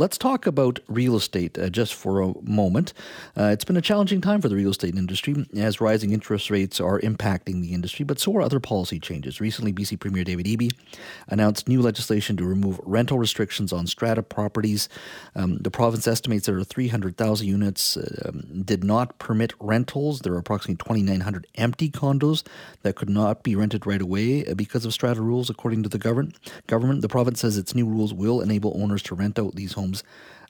let's talk about real estate uh, just for a moment. Uh, it's been a challenging time for the real estate industry as rising interest rates are impacting the industry, but so are other policy changes. Recently, BC Premier David Eby announced new legislation to remove rental restrictions on strata properties. Um, the province estimates there are 300,000 units uh, um, did not permit rentals. There are approximately 2,900 empty condos that could not be rented right away uh, because of strata rules, according to the government. Government, the province says its new rules will enable owners to rent out these homes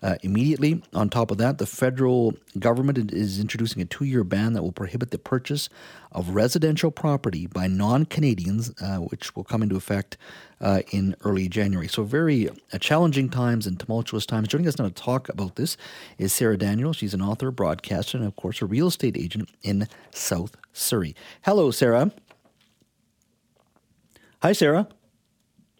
uh, immediately. On top of that, the federal government is introducing a two year ban that will prohibit the purchase of residential property by non Canadians, uh, which will come into effect uh, in early January. So, very uh, challenging times and tumultuous times. Joining us now to talk about this is Sarah Daniels. She's an author, broadcaster, and of course, a real estate agent in South Surrey. Hello, Sarah. Hi, Sarah.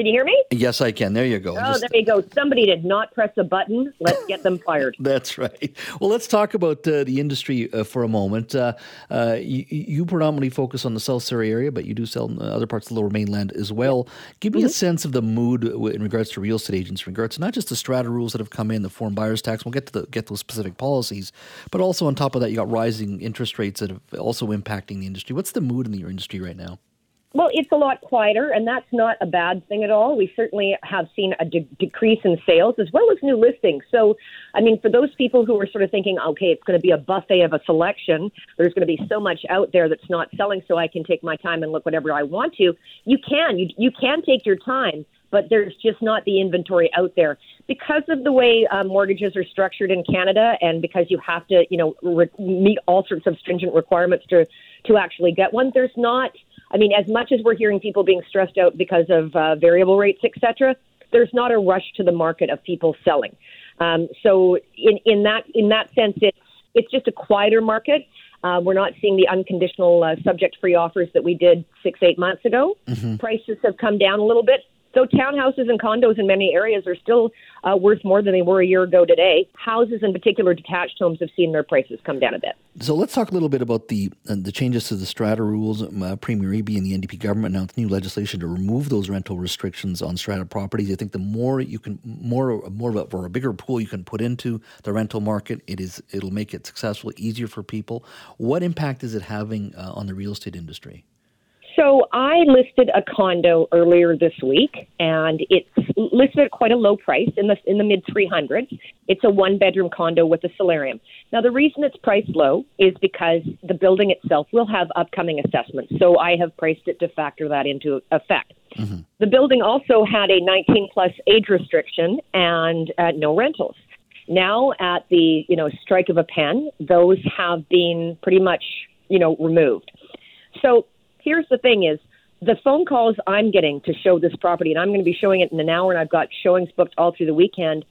Can you hear me? Yes, I can. There you go. Oh, Just... there you go. Somebody did not press a button. Let's get them fired. That's right. Well, let's talk about uh, the industry uh, for a moment. Uh, uh you, you, predominantly focus on the South Surrey area, but you do sell in other parts of the Lower Mainland as well. Give me mm-hmm. a sense of the mood in regards to real estate agents, in regards to not just the strata rules that have come in, the foreign buyers tax. We'll get to the, get those specific policies, but also on top of that, you got rising interest rates that have also impacting the industry. What's the mood in your industry right now? Well, it's a lot quieter, and that's not a bad thing at all. We certainly have seen a de- decrease in sales as well as new listings. So, I mean, for those people who are sort of thinking, okay, it's going to be a buffet of a selection, there's going to be so much out there that's not selling, so I can take my time and look whatever I want to. You can, you you can take your time, but there's just not the inventory out there because of the way uh, mortgages are structured in Canada, and because you have to, you know, re- meet all sorts of stringent requirements to to actually get one. There's not I mean, as much as we're hearing people being stressed out because of uh, variable rates, et cetera, there's not a rush to the market of people selling. Um, so in, in that in that sense, it's it's just a quieter market. Uh, we're not seeing the unconditional uh, subject-free offers that we did six eight months ago. Mm-hmm. Prices have come down a little bit, so townhouses and condos in many areas are still uh, worth more than they were a year ago today. Houses, in particular, detached homes, have seen their prices come down a bit. So let's talk a little bit about the uh, the changes to the strata rules. Um, uh, Premier Eby and the NDP government announced new legislation to remove those rental restrictions on strata properties. I think the more you can, more more of a, or a bigger pool you can put into the rental market, it is it'll make it successful, easier for people. What impact is it having uh, on the real estate industry? So I listed a condo earlier this week, and it's listed at quite a low price in the in the mid 300s. It's a one bedroom condo with a solarium. Now the reason it's priced low is because the building itself will have upcoming assessments. So I have priced it to factor that into effect. Mm-hmm. The building also had a 19 plus age restriction and uh, no rentals. Now at the you know strike of a pen, those have been pretty much you know removed. So here's the thing is the phone calls I'm getting to show this property, and I'm going to be showing it in an hour, and I've got showings booked all through the weekend,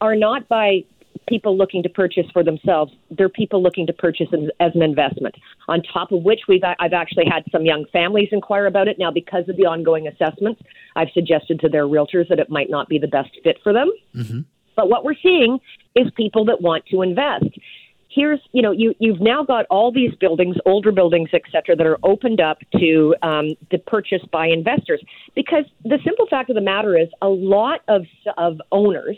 are not by people looking to purchase for themselves. They're people looking to purchase as an investment. On top of which, we've I've actually had some young families inquire about it now because of the ongoing assessments. I've suggested to their realtors that it might not be the best fit for them. Mm-hmm. But what we're seeing is people that want to invest here's you know you you've now got all these buildings older buildings et cetera that are opened up to um, the purchase by investors. Because the simple fact of the matter is a lot of of owners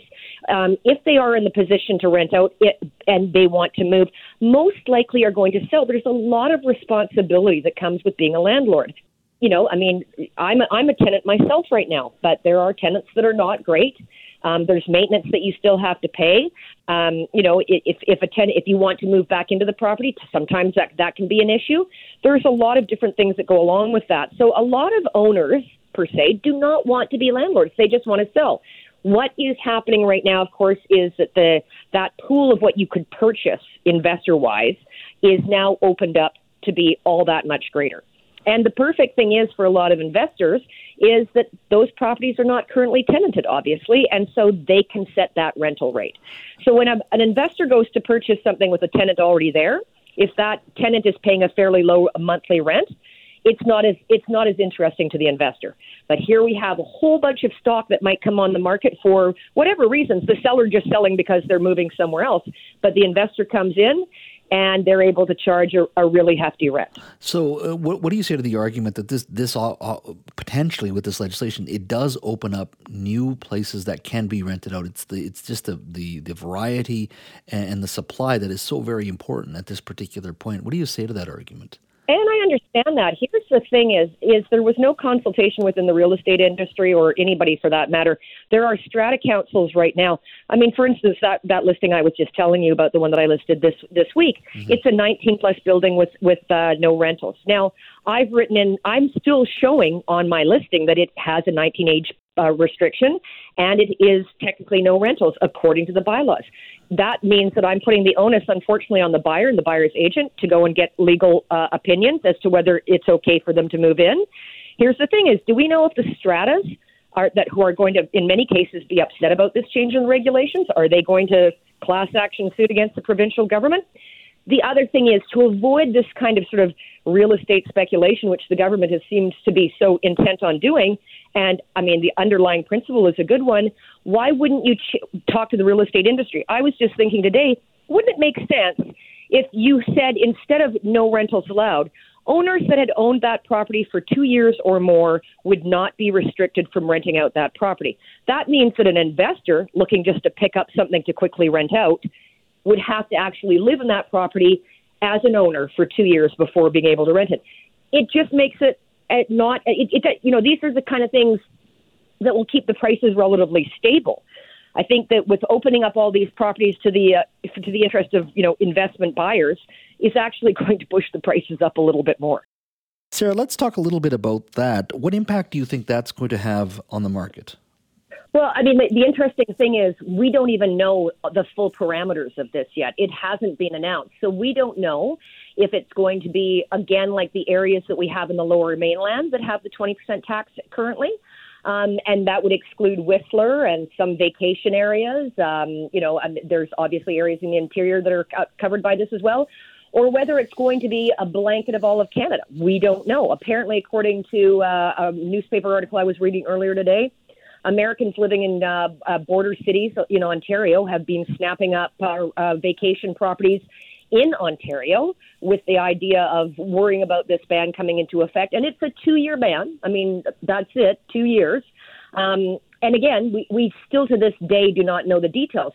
um, if they are in the position to rent out it and they want to move most likely are going to sell. There's a lot of responsibility that comes with being a landlord. You know i mean i'm a, i'm a tenant myself right now but there are tenants that are not great um, there's maintenance that you still have to pay. Um, you know, if if a tenant, if you want to move back into the property, sometimes that that can be an issue. There's a lot of different things that go along with that. So a lot of owners per se do not want to be landlords. They just want to sell. What is happening right now, of course, is that the that pool of what you could purchase investor wise is now opened up to be all that much greater. And the perfect thing is for a lot of investors is that those properties are not currently tenanted, obviously, and so they can set that rental rate. So when a, an investor goes to purchase something with a tenant already there, if that tenant is paying a fairly low monthly rent, it's not as it's not as interesting to the investor. But here we have a whole bunch of stock that might come on the market for whatever reasons. The seller just selling because they're moving somewhere else, but the investor comes in and they're able to charge a, a really hefty rent. So, uh, what, what do you say to the argument that this this uh, uh, potentially with this legislation it does open up new places that can be rented out? It's the it's just the the, the variety and the supply that is so very important at this particular point. What do you say to that argument? And I understand that. Here's the thing is is there was no consultation within the real estate industry or anybody for that matter. There are strata councils right now. I mean, for instance, that, that listing I was just telling you about, the one that I listed this this week, mm-hmm. it's a 19 plus building with with uh, no rentals. Now, I've written in. I'm still showing on my listing that it has a 19 age uh, restriction, and it is technically no rentals according to the bylaws that means that I'm putting the onus, unfortunately, on the buyer and the buyer's agent to go and get legal uh, opinions as to whether it's okay for them to move in. Here's the thing: is do we know if the stratas are that who are going to, in many cases, be upset about this change in the regulations? Are they going to class action suit against the provincial government? The other thing is to avoid this kind of sort of real estate speculation, which the government has seemed to be so intent on doing. And I mean, the underlying principle is a good one. Why wouldn't you ch- talk to the real estate industry? I was just thinking today, wouldn't it make sense if you said instead of no rentals allowed, owners that had owned that property for two years or more would not be restricted from renting out that property. That means that an investor looking just to pick up something to quickly rent out would have to actually live in that property as an owner for two years before being able to rent it. It just makes it not, it, it, you know, these are the kind of things that will keep the prices relatively stable. I think that with opening up all these properties to the uh, to the interest of you know investment buyers is actually going to push the prices up a little bit more. Sarah, let's talk a little bit about that. What impact do you think that's going to have on the market? Well, I mean, the, the, interesting thing is we don't even know the full parameters of this yet. It hasn't been announced. So we don't know if it's going to be, again, like the areas that we have in the lower mainland that have the 20% tax currently. Um, and that would exclude Whistler and some vacation areas. Um, you know, um, there's obviously areas in the interior that are co- covered by this as well. Or whether it's going to be a blanket of all of Canada. We don't know. Apparently, according to uh, a newspaper article I was reading earlier today, Americans living in uh, uh, border cities, you know, Ontario, have been snapping up uh, uh, vacation properties in Ontario with the idea of worrying about this ban coming into effect. And it's a two year ban. I mean, that's it, two years. Um, and again, we, we still to this day do not know the details.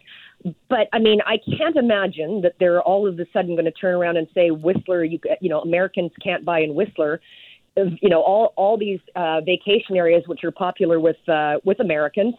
But I mean, I can't imagine that they're all of a sudden going to turn around and say Whistler, you you know, Americans can't buy in Whistler you know all all these uh, vacation areas which are popular with uh, with Americans.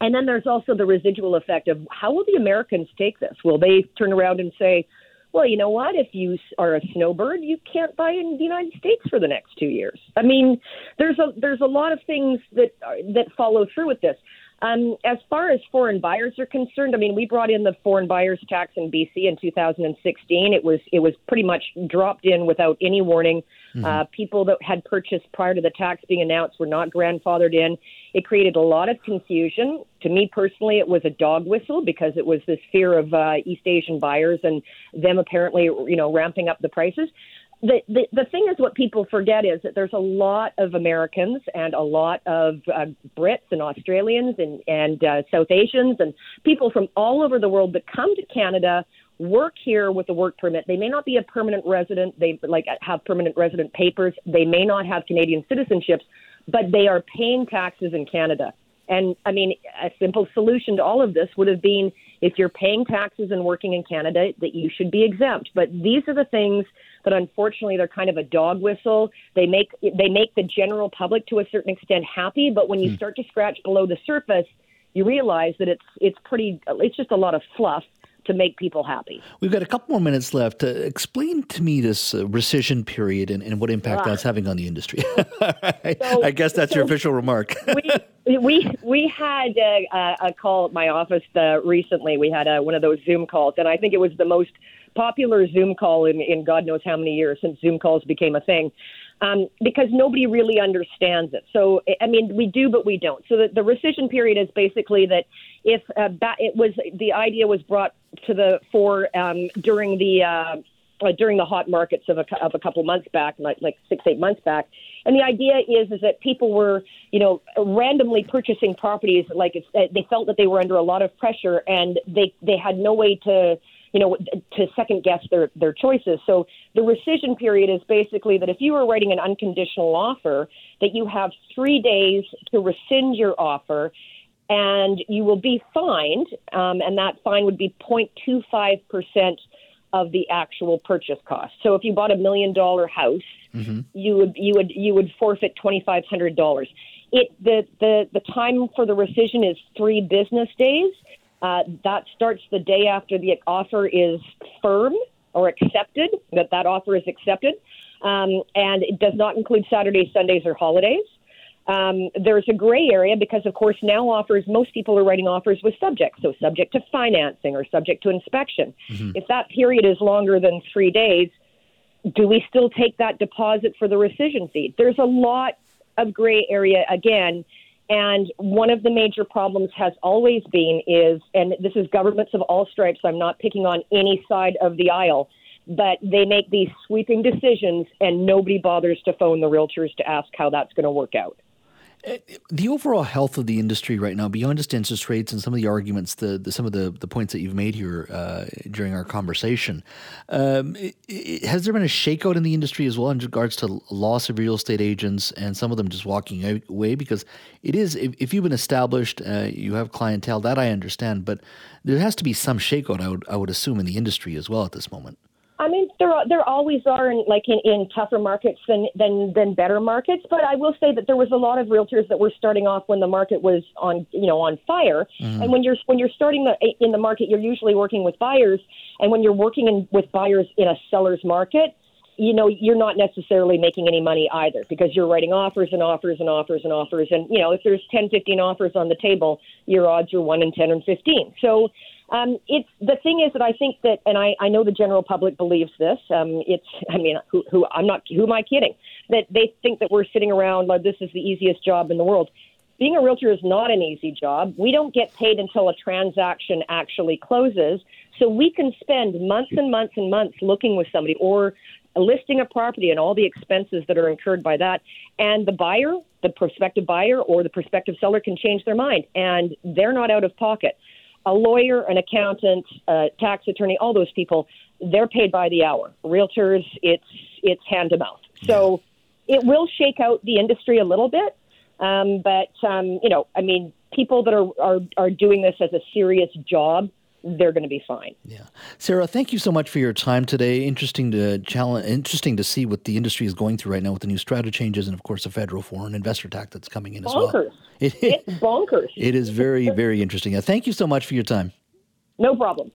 And then there's also the residual effect of how will the Americans take this? Will they turn around and say, well, you know what? If you are a snowbird, you can't buy in the United States for the next two years. I mean, there's a there's a lot of things that are, that follow through with this. Um, as far as foreign buyers are concerned, I mean, we brought in the foreign buyers tax in BC in 2016. It was it was pretty much dropped in without any warning. Mm-hmm. Uh, people that had purchased prior to the tax being announced were not grandfathered in. It created a lot of confusion. To me personally, it was a dog whistle because it was this fear of uh, East Asian buyers and them apparently, you know, ramping up the prices the, the thing is, what people forget is that there's a lot of Americans and a lot of uh, Brits and Australians and and uh, South Asians and people from all over the world that come to Canada work here with a work permit. They may not be a permanent resident. They like have permanent resident papers. They may not have Canadian citizenships, but they are paying taxes in Canada. And I mean, a simple solution to all of this would have been if you're paying taxes and working in Canada, that you should be exempt. But these are the things that unfortunately they're kind of a dog whistle. They make they make the general public to a certain extent happy, but when you hmm. start to scratch below the surface, you realize that it's it's pretty it's just a lot of fluff to make people happy. We've got a couple more minutes left. Uh, explain to me this uh, rescission period and, and what impact ah. that's having on the industry. so, I guess that's so your official remark. we, we we had a, a call at my office uh, recently. We had a, one of those Zoom calls, and I think it was the most popular Zoom call in, in God knows how many years since Zoom calls became a thing. Um, because nobody really understands it. So, I mean, we do, but we don't. So, the, the rescission period is basically that if uh, ba- it was the idea was brought to the fore um, during the uh, uh, during the hot markets of a, of a couple months back, like, like six eight months back, and the idea is is that people were you know randomly purchasing properties like it's, they felt that they were under a lot of pressure and they they had no way to you know, to second guess their their choices. So the rescission period is basically that if you are writing an unconditional offer, that you have three days to rescind your offer, and you will be fined, um, and that fine would be 0.25 percent of the actual purchase cost. So if you bought a million dollar house, mm-hmm. you would you would you would forfeit twenty five hundred dollars. It the, the the time for the rescission is three business days. Uh, that starts the day after the offer is firm or accepted. That that offer is accepted, um, and it does not include Saturdays, Sundays, or holidays. Um, there's a gray area because, of course, now offers, most people are writing offers with subject, so subject to financing or subject to inspection. Mm-hmm. If that period is longer than three days, do we still take that deposit for the rescission fee? There's a lot of gray area again. And one of the major problems has always been is, and this is governments of all stripes, I'm not picking on any side of the aisle, but they make these sweeping decisions and nobody bothers to phone the realtors to ask how that's going to work out the overall health of the industry right now, beyond just interest rates and some of the arguments, the, the some of the, the points that you've made here uh, during our conversation, um, it, it, has there been a shakeout in the industry as well in regards to loss of real estate agents and some of them just walking away? Because it is, if, if you've been established, uh, you have clientele, that I understand, but there has to be some shakeout, I would, I would assume, in the industry as well at this moment. I mean, there are, there always are in like in, in tougher markets than, than than better markets. But I will say that there was a lot of realtors that were starting off when the market was on you know on fire. Mm-hmm. And when you're when you're starting the, in the market, you're usually working with buyers. And when you're working in, with buyers in a seller's market, you know you're not necessarily making any money either because you're writing offers and offers and offers and offers and you know if there's 10 15 offers on the table your odds are 1 in 10 and 15 so um, it's the thing is that I think that, and I, I know the general public believes this. Um, it's, I mean, who, who I'm not, who am I kidding? That they think that we're sitting around like this is the easiest job in the world. Being a realtor is not an easy job. We don't get paid until a transaction actually closes. So we can spend months and months and months looking with somebody or listing a property and all the expenses that are incurred by that. And the buyer, the prospective buyer or the prospective seller can change their mind and they're not out of pocket a lawyer, an accountant, a tax attorney, all those people, they're paid by the hour. Realtors, it's it's hand to mouth. So it will shake out the industry a little bit. Um, but um, you know, I mean, people that are, are are doing this as a serious job they're going to be fine. Yeah, Sarah, thank you so much for your time today. Interesting to challenge, interesting to see what the industry is going through right now with the new strata changes, and of course the federal foreign investor tax that's coming in bonkers. as well. It, it's bonkers. It is very, very interesting. Thank you so much for your time. No problem.